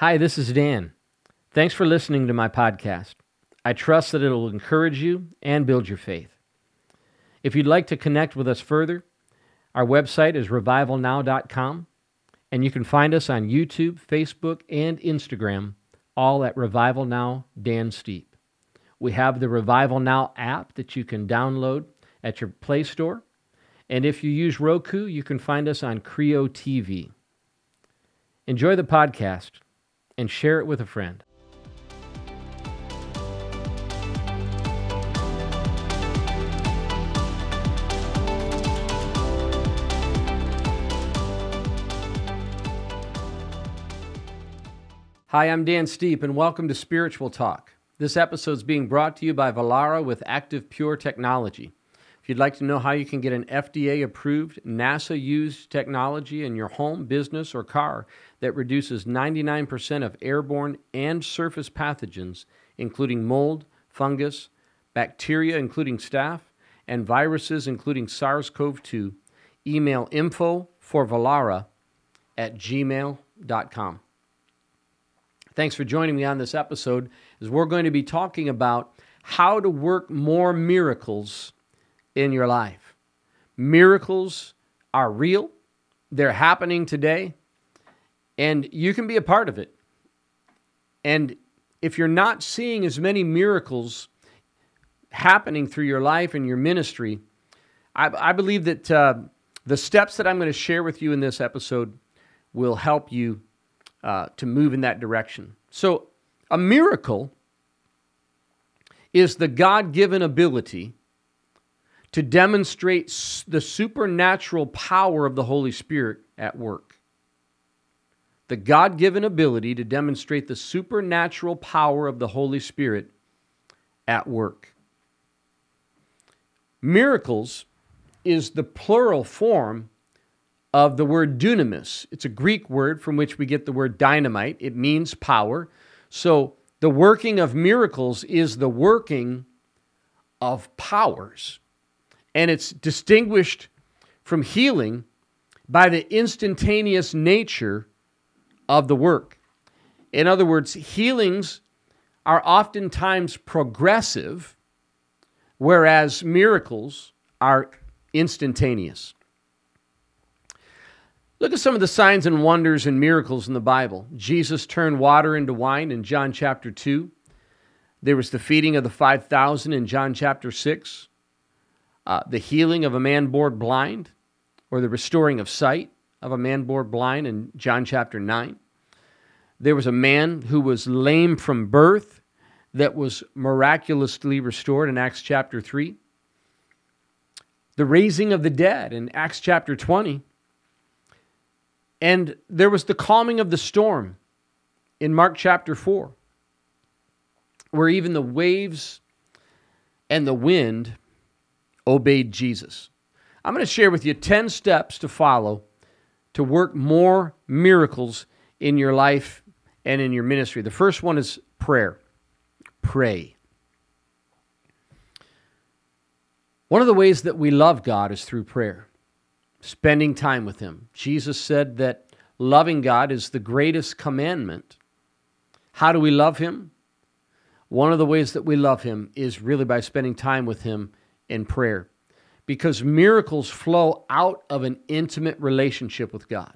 Hi, this is Dan. Thanks for listening to my podcast. I trust that it'll encourage you and build your faith. If you'd like to connect with us further, our website is revivalnow.com, and you can find us on YouTube, Facebook, and Instagram, all at Revival Now Dan Steepe. We have the Revival Now app that you can download at your Play Store, and if you use Roku, you can find us on Creo TV. Enjoy the podcast and share it with a friend. Hi, I'm Dan Steepe, and welcome to Spiritual Talk. This episode is being brought to you by Vollara with Active Pure Technology. You'd like to know how you can get an FDA approved, NASA used technology in your home, business, or car that reduces 99% of airborne and surface pathogens, including mold, fungus, bacteria, including staph, and viruses, including SARS CoV 2, email info for Vollara at gmail.com. Thanks for joining me on this episode as we're going to be talking about how to work more miracles in your life. Miracles are real, they're happening today, and you can be a part of it. And if you're not seeing as many miracles happening through your life and your ministry, I, I believe that uh, the steps that I'm going to share with you in this episode will help you uh, to move in that direction. So, a miracle is the God given ability to demonstrate the supernatural power of the Holy Spirit at work. The God given ability to demonstrate the supernatural power of the Holy Spirit at work. Miracles is the plural form of the word dunamis. It's a Greek word from which we get the word dynamite. It means power. So the working of miracles is the working of powers and it's distinguished from healing by the instantaneous nature of the work. In other words, healings are oftentimes progressive, whereas miracles are instantaneous. Look at some of the signs and wonders and miracles in the Bible. Jesus turned water into wine in John chapter 2. There was the feeding of the 5,000 in John chapter 6 uh, the healing of a man born blind or the restoring of sight of a man born blind in John chapter 9. There was a man who was lame from birth that was miraculously restored in Acts chapter 3. The raising of the dead in Acts chapter 20. And there was the calming of the storm in Mark chapter 4, where even the waves and the wind obeyed Jesus. I'm going to share with you 10 steps to follow to work more miracles in your life and in your ministry. The first one is prayer. Pray. One of the ways that we love God is through prayer, spending time with Him. Jesus said that loving God is the greatest commandment. How do we love Him? One of the ways that we love Him is really by spending time with Him in prayer because miracles flow out of an intimate relationship with God.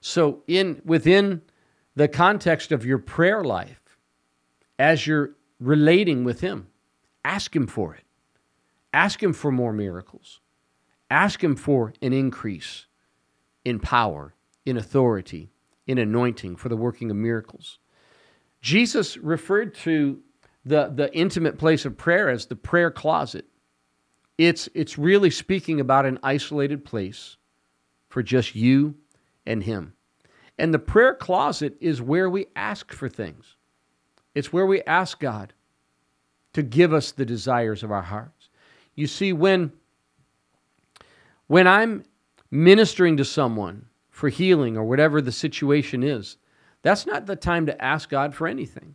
So in within the context of your prayer life as you're relating with him, ask him for it. Ask him for more miracles. Ask him for an increase in power, in authority, in anointing for the working of miracles. Jesus referred to the, the intimate place of prayer as the prayer closet. It's, it's really speaking about an isolated place for just you and Him. And the prayer closet is where we ask for things, it's where we ask God to give us the desires of our hearts. You see, when, when I'm ministering to someone for healing or whatever the situation is, that's not the time to ask God for anything.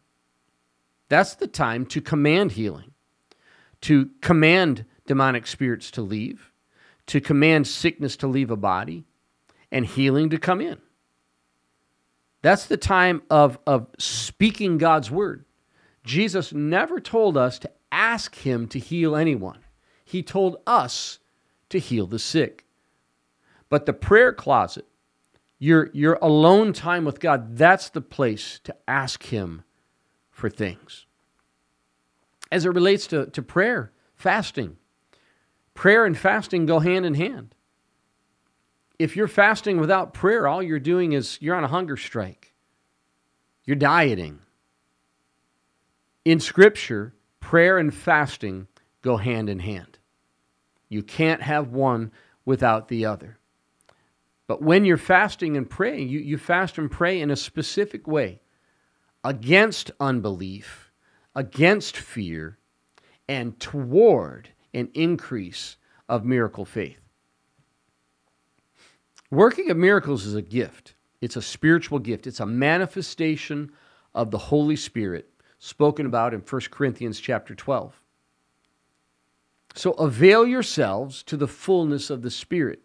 That's the time to command healing, to command demonic spirits to leave, to command sickness to leave a body, and healing to come in. That's the time of, of speaking God's word. Jesus never told us to ask him to heal anyone, he told us to heal the sick. But the prayer closet, your, your alone time with God, that's the place to ask him for things. As it relates to, to prayer, fasting, prayer and fasting go hand in hand if you're fasting without prayer, all you're doing is you're on a hunger strike. You're dieting. In Scripture, prayer and fasting go hand in hand. You can't have one without the other. But when you're fasting and praying, you, you fast and pray in a specific way against unbelief, against fear, and toward an increase of miracle faith. Working of miracles is a gift. It's a spiritual gift. It's a manifestation of the Holy Spirit spoken about in 1 Corinthians chapter 12. So avail yourselves to the fullness of the Spirit.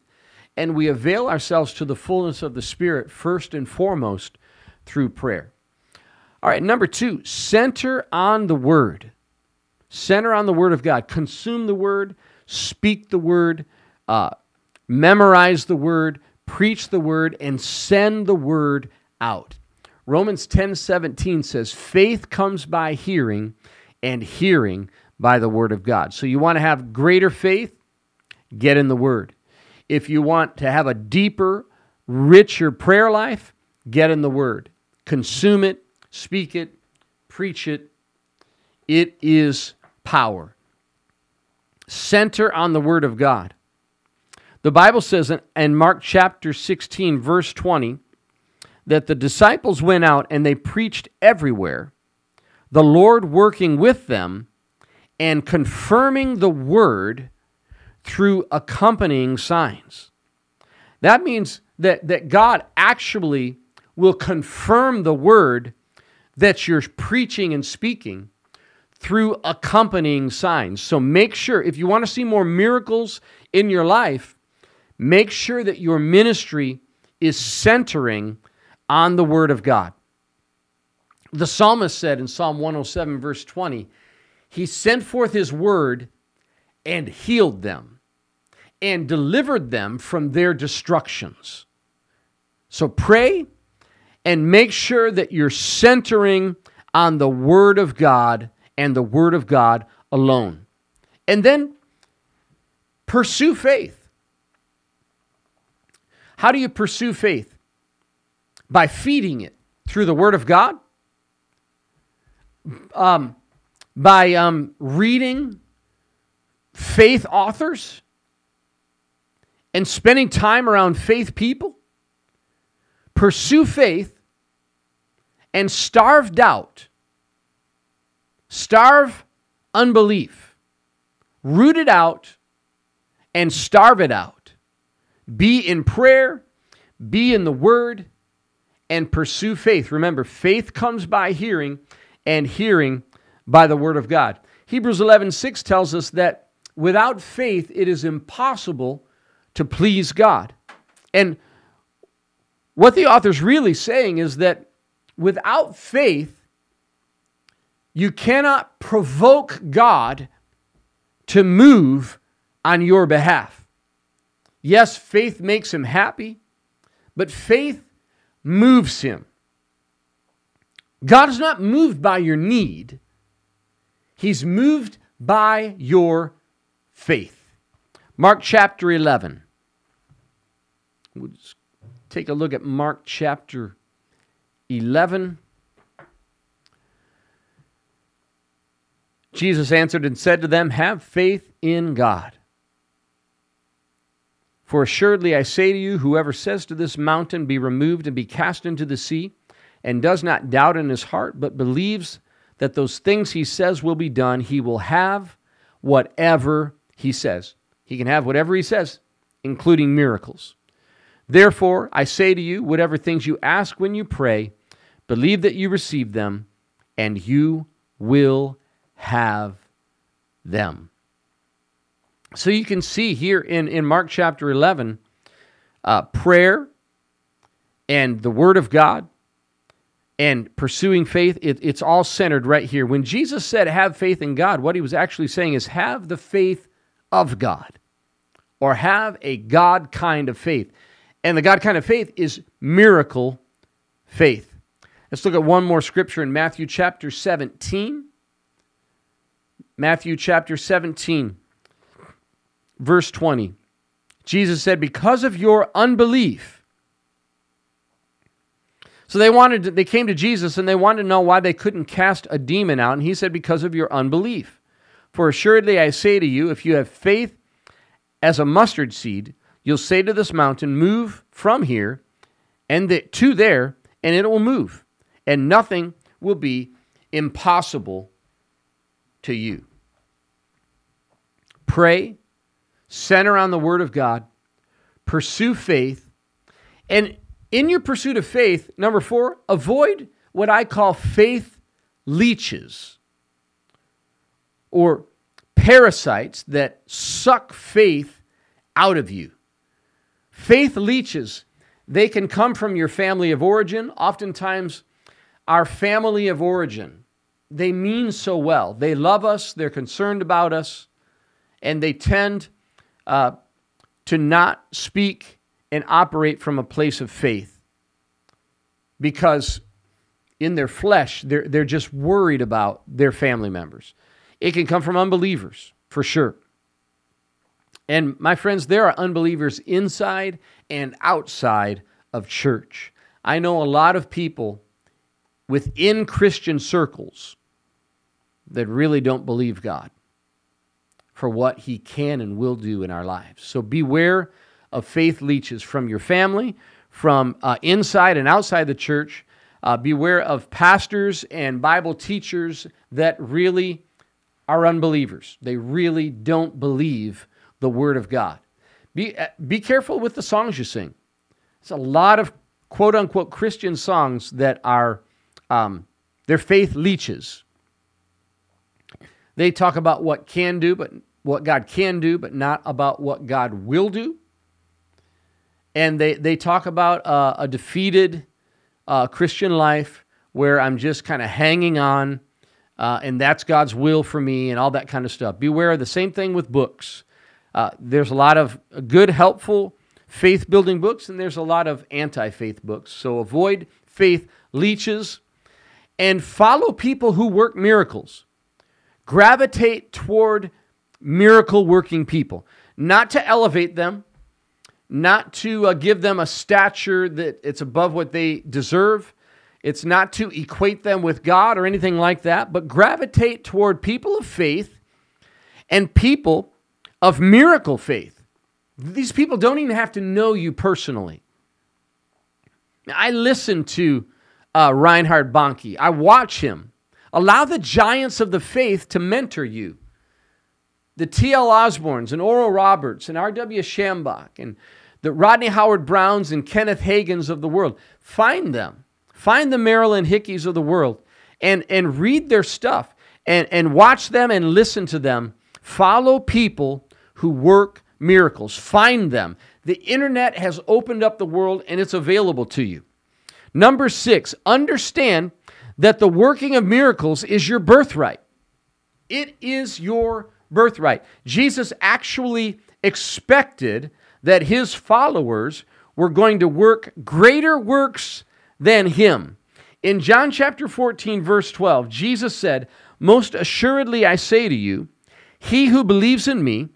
And we avail ourselves to the fullness of the Spirit first and foremost through prayer. All right, number two, center on the Word. Center on the Word of God. Consume the Word, speak the Word, uh, memorize the Word, preach the word, and send the word out. Romans 10 17 says, Faith comes by hearing, and hearing by the word of God. So you want to have greater faith? Get in the word. If you want to have a deeper, richer prayer life, get in the word. Consume it, speak it, preach it. It is power. Center on the word of God. The Bible says in Mark chapter 16, verse 20, that the disciples went out and they preached everywhere, the Lord working with them and confirming the word through accompanying signs. That means that, that God actually will confirm the word that you're preaching and speaking through accompanying signs. So make sure, if you want to see more miracles in your life, Make sure that your ministry is centering on the Word of God. The psalmist said in Psalm 107, verse 20, He sent forth His word and healed them and delivered them from their destructions. So pray and make sure that you're centering on the Word of God and the Word of God alone. And then pursue faith. How do you pursue faith? By feeding it through the Word of God, um, by um, reading faith authors, and spending time around faith people. Pursue faith and starve doubt, starve unbelief, root it out and starve it out. Be in prayer, be in the word, and pursue faith. Remember, faith comes by hearing, and hearing by the word of God. Hebrews 11 6 tells us that without faith, it is impossible to please God. And what the author's really saying is that without faith, you cannot provoke God to move on your behalf. Yes, faith makes him happy, but faith moves him. God is not moved by your need, He's moved by your faith. Mark chapter 11. We'll just take a look at Mark chapter 11. Jesus answered and said to them, Have faith in God. For assuredly I say to you, whoever says to this mountain, Be removed and be cast into the sea, and does not doubt in his heart, but believes that those things he says will be done, he will have whatever he says. He can have whatever he says, including miracles. Therefore, I say to you, whatever things you ask when you pray, believe that you receive them, and you will have them. So you can see here in, in Mark chapter 11, uh, prayer and the Word of God and pursuing faith, it, it's all centered right here. When Jesus said, have faith in God, what he was actually saying is, have the faith of God or have a God kind of faith. And the God kind of faith is miracle faith. Let's look at one more scripture in Matthew chapter 17. Matthew chapter 17, verse 20. Jesus said, Because of your unbelief, so they wanted to, they came to Jesus and they wanted to know why they couldn't cast a demon out and he said because of your unbelief. For assuredly I say to you if you have faith as a mustard seed you'll say to this mountain move from here and the, to there and it will move and nothing will be impossible to you. Pray, center on the word of God, pursue faith and in your pursuit of faith, number four, avoid what I call faith leeches or parasites that suck faith out of you. Faith leeches, they can come from your family of origin. Oftentimes, our family of origin, they mean so well. They love us, they're concerned about us, and they tend uh, to not speak and operate from a place of faith because in their flesh, they're, they're just worried about their family members. It can come from unbelievers, for sure. And my friends, there are unbelievers inside and outside of church. I know a lot of people within Christian circles that really don't believe God for what He can and will do in our lives. So beware of faith leeches from your family, from uh, inside and outside the church. Uh, beware of pastors and Bible teachers that really are unbelievers. They really don't believe the Word of God. Be, uh, be careful with the songs you sing. It's a lot of quote unquote Christian songs that are, um, they're faith leeches. They talk about what can do, but what God can do, but not about what God will do and they, they talk about uh, a defeated uh, Christian life where I'm just kind of hanging on, uh, and that's God's will for me, and all that kind of stuff. Beware of the same thing with books. Uh, there's a lot of good, helpful, faith building books, and there's a lot of anti faith books. So avoid faith leeches and follow people who work miracles. Gravitate toward miracle working people, not to elevate them not to uh, give them a stature that it's above what they deserve. It's not to equate them with God or anything like that, but gravitate toward people of faith and people of miracle faith. These people don't even have to know you personally. I listen to uh, Reinhard Bonnke, I watch him. Allow the giants of the faith to mentor you. The T.L. Osborns and Oral Roberts and R.W. Schambach and the Rodney Howard Brownes and Kenneth Hagins of the world. Find them. Find the Marilyn Hickeys of the world and, and read their stuff and, and watch them and listen to them. Follow people who work miracles. Find them. The internet has opened up the world and it's available to you. Number six, understand that the working of miracles is your birthright. It is your birthright. Jesus actually expected that his followers were going to work greater works than him. In John chapter 14, verse 12, Jesus said, Most assuredly I say to you, he who believes in me,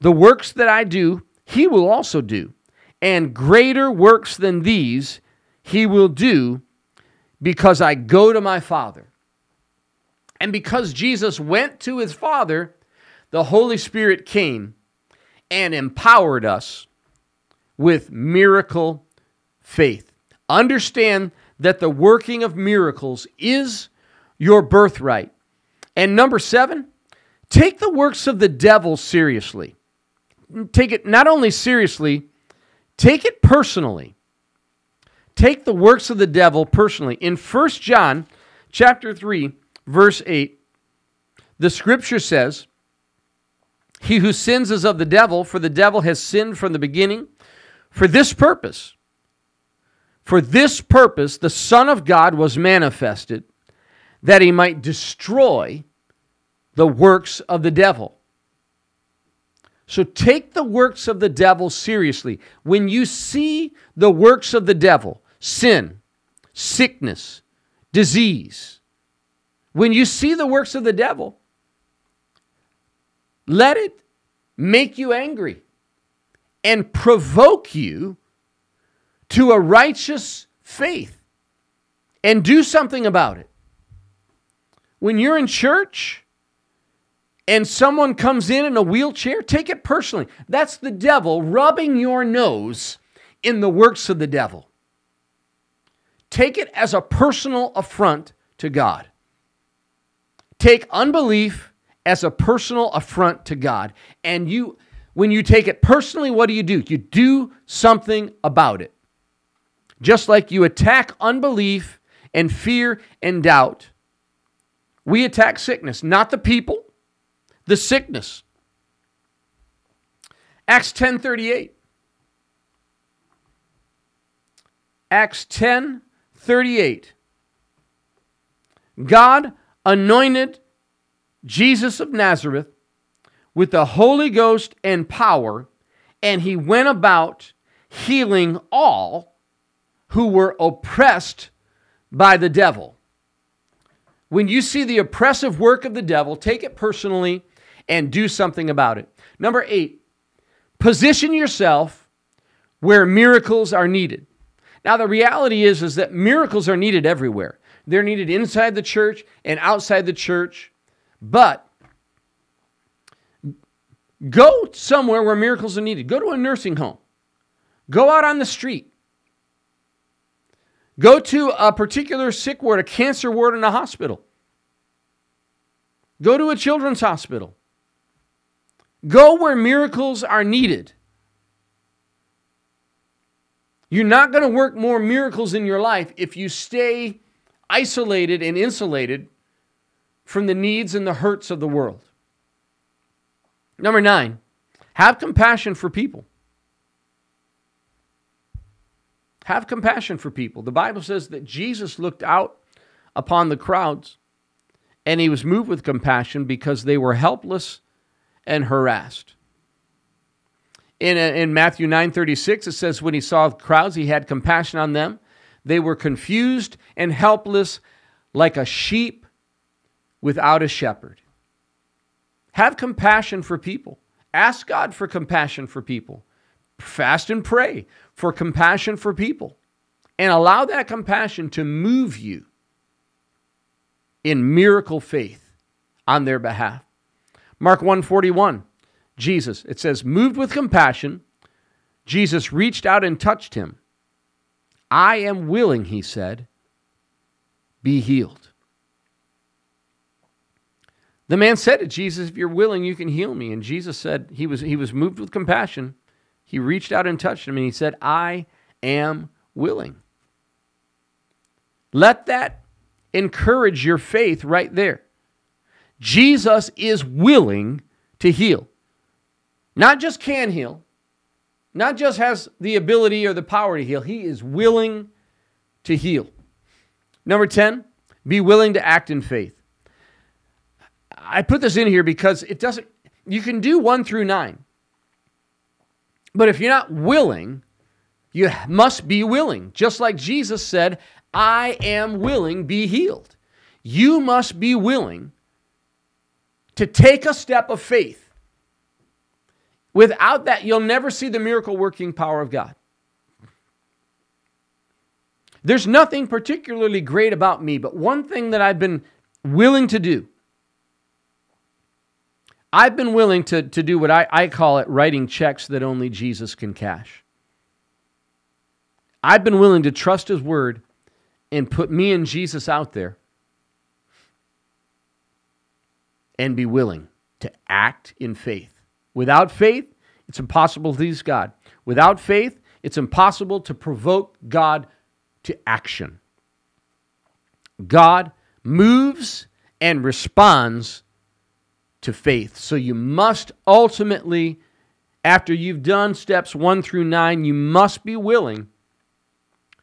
the works that I do, he will also do. And greater works than these he will do because I go to my Father. And because Jesus went to his Father, the Holy Spirit came and empowered us with miracle faith. Understand that the working of miracles is your birthright. And number seven, take the works of the devil seriously. Take it not only seriously, take it personally. Take the works of the devil personally. In 1 John chapter 3, verse 8, the scripture says, He who sins is of the devil, for the devil has sinned from the beginning. For this purpose, For this purpose the Son of God was manifested, that he might destroy the works of the devil. So take the works of the devil seriously. When you see the works of the devil, sin, sickness, disease, when you see the works of the devil, let it make you angry and provoke you to a righteous faith and do something about it. When you're in church and someone comes in in a wheelchair, take it personally. That's the devil rubbing your nose in the works of the devil. Take it as a personal affront to God. Take unbelief as a personal affront to God. And you when you take it personally, what do you do? You do something about it. Just like you attack unbelief and fear and doubt, we attack sickness, not the people, the sickness. Acts 10:38. Acts 10:38. God anointed Jesus of Nazareth with the Holy Ghost and power, and he went about healing all who were oppressed by the devil. When you see the oppressive work of the devil, take it personally and do something about it. Number eight, position yourself where miracles are needed. Now, the reality is, is that miracles are needed everywhere. They're needed inside the church and outside the church. But go somewhere where miracles are needed. Go to a nursing home. Go out on the street. Go to a particular sick ward, a cancer ward in a hospital. Go to a children's hospital. Go where miracles are needed. You're not going to work more miracles in your life if you stay isolated and insulated from the needs and the hurts of the world. Number nine, have compassion for people. Have compassion for people. The Bible says that Jesus looked out upon the crowds and he was moved with compassion because they were helpless and harassed. In, uh, in Matthew 9:36 it says when he saw crowds he had compassion on them. They were confused and helpless like a sheep without a shepherd. Have compassion for people. Ask God for compassion for people. Fast and pray for compassion for people and allow that compassion to move you in miracle faith on their behalf. Mark 141, Jesus, it says, moved with compassion, Jesus reached out and touched him. I am willing, he said, be healed. The man said to Jesus, If you're willing, you can heal me. And Jesus said, He was, he was moved with compassion. He reached out and touched him and he said, I am willing. Let that encourage your faith right there. Jesus is willing to heal. Not just can heal, not just has the ability or the power to heal, he is willing to heal. Number 10, be willing to act in faith. I put this in here because it doesn't, you can do one through nine. But if you're not willing, you must be willing. Just like Jesus said, I am willing, be healed. You must be willing to take a step of faith. Without that, you'll never see the miracle working power of God. There's nothing particularly great about me, but one thing that I've been willing to do I've been willing to, to do what I, I call it writing checks that only Jesus can cash. I've been willing to trust His word and put me and Jesus out there and be willing to act in faith. Without faith, it's impossible to please God. Without faith, it's impossible to provoke God to action. God moves and responds to faith. So you must ultimately, after you've done steps one through nine, you must be willing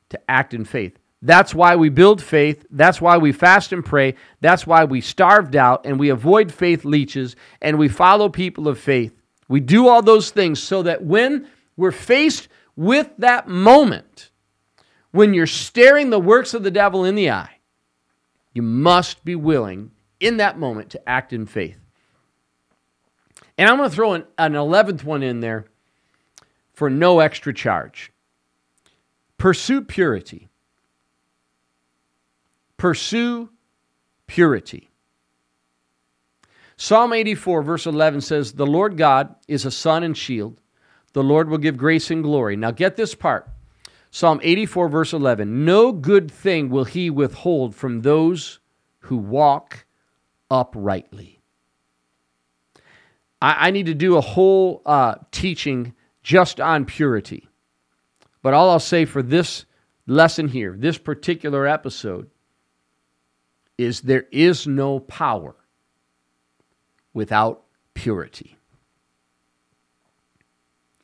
to act in faith. That's why we build faith. That's why we fast and pray. That's why we starved out and we avoid faith leeches and we follow people of faith. We do all those things so that when we're faced with that moment, when you're staring the works of the devil in the eye, you must be willing in that moment to act in faith. And I'm going to throw an, an 11th one in there for no extra charge. Pursue purity. Pursue purity. Psalm 84, verse 11 says, The Lord God is a sun and shield. The Lord will give grace and glory. Now get this part Psalm 84, verse 11 No good thing will he withhold from those who walk uprightly. I, I need to do a whole uh, teaching just on purity. But all I'll say for this lesson here, this particular episode, is there is no power without purity.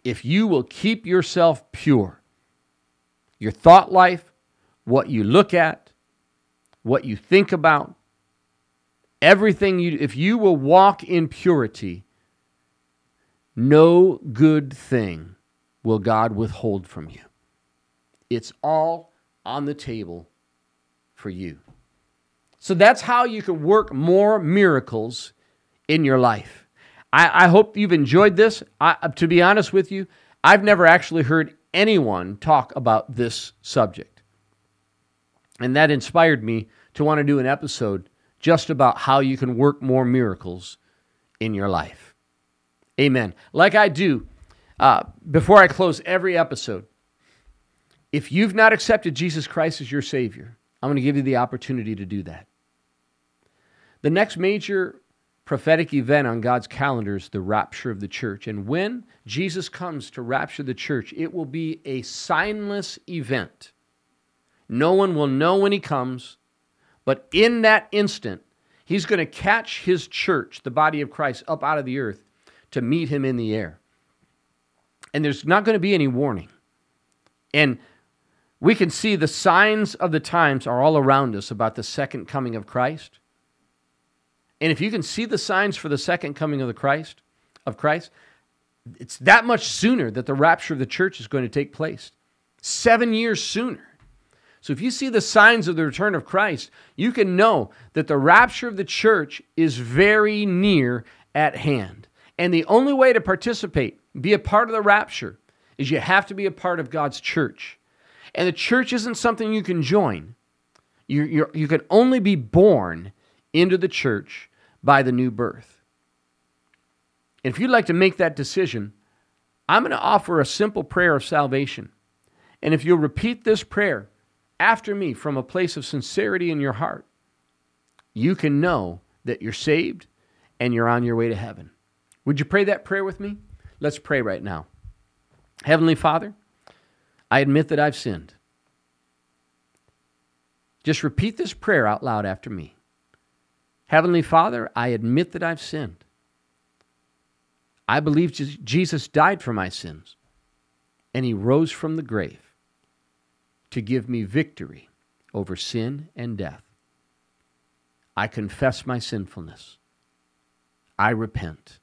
If you will keep yourself pure, your thought life, what you look at, what you think about, everything you if you will walk in purity, no good thing will God withhold from you. It's all on the table for you. So that's how you can work more miracles in your life. I, I hope you've enjoyed this. I, to be honest with you, I've never actually heard anyone talk about this subject. And that inspired me to want to do an episode just about how you can work more miracles in your life. Amen. Like I do uh, before I close every episode, if you've not accepted Jesus Christ as your Savior, I'm going to give you the opportunity to do that. The next major prophetic event on God's calendar is the rapture of the church. And when Jesus comes to rapture the church, it will be a signless event. No one will know when he comes, but in that instant, he's going to catch his church, the body of Christ, up out of the earth to meet him in the air. And there's not going to be any warning. And we can see the signs of the times are all around us about the second coming of Christ. And if you can see the signs for the second coming of the Christ, of Christ, it's that much sooner that the rapture of the church is going to take place. 7 years sooner. So if you see the signs of the return of Christ, you can know that the rapture of the church is very near at hand. And the only way to participate, be a part of the rapture, is you have to be a part of God's church. And the church isn't something you can join. You, you you can only be born into the church by the new birth. And if you'd like to make that decision, I'm going to offer a simple prayer of salvation. And if you'll repeat this prayer after me from a place of sincerity in your heart, you can know that you're saved and you're on your way to heaven. Would you pray that prayer with me? Let's pray right now. Heavenly Father, I admit that I've sinned. Just repeat this prayer out loud after me. Heavenly Father, I admit that I've sinned. I believe Jesus died for my sins and he rose from the grave to give me victory over sin and death. I confess my sinfulness. I repent.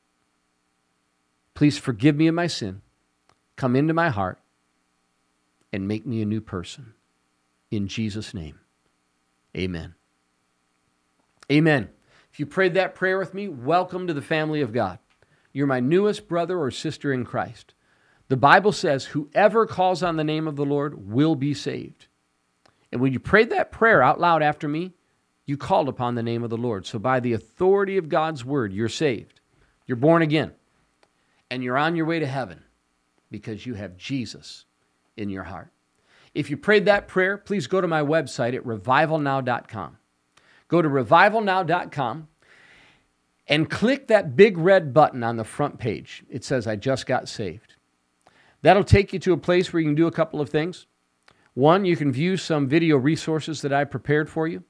Please forgive me of my sin. Come into my heart and make me a new person. In Jesus' name, amen. Amen. You prayed that prayer with me, welcome to the family of God. You're my newest brother or sister in Christ. The Bible says, whoever calls on the name of the Lord will be saved. And when you prayed that prayer out loud after me, you called upon the name of the Lord. So, by the authority of God's word, you're saved. You're born again. And you're on your way to heaven because you have Jesus in your heart. If you prayed that prayer, please go to my website at revivalnow.com. Go to revivalnow.com and click that big red button on the front page. It says, I just got saved. That'll take you to a place where you can do a couple of things. One, you can view some video resources that I prepared for you.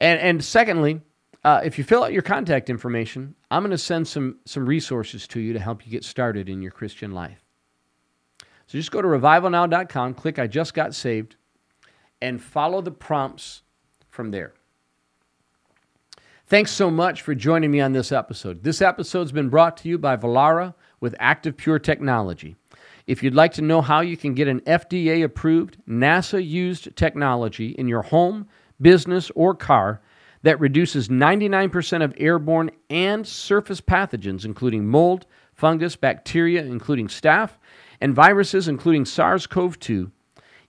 And, and secondly, uh, if you fill out your contact information, I'm going to send some, some resources to you to help you get started in your Christian life. So just go to revivalnow.com, click I just got saved, and follow the prompts from there. Thanks so much for joining me on this episode. This episode's been brought to you by Vollara with Active Pure Technology. If you'd like to know how you can get an FDA approved, NASA used technology in your home, business, or car that reduces 99% of airborne and surface pathogens, including mold, fungus, bacteria, including staph, and viruses, including SARS CoV 2,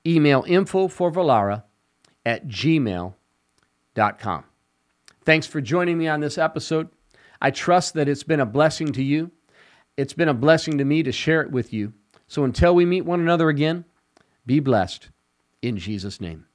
email info for Vollara at gmail.com. Thanks for joining me on this episode. I trust that it's been a blessing to you. It's been a blessing to me to share it with you. So until we meet one another again, be blessed in Jesus' name.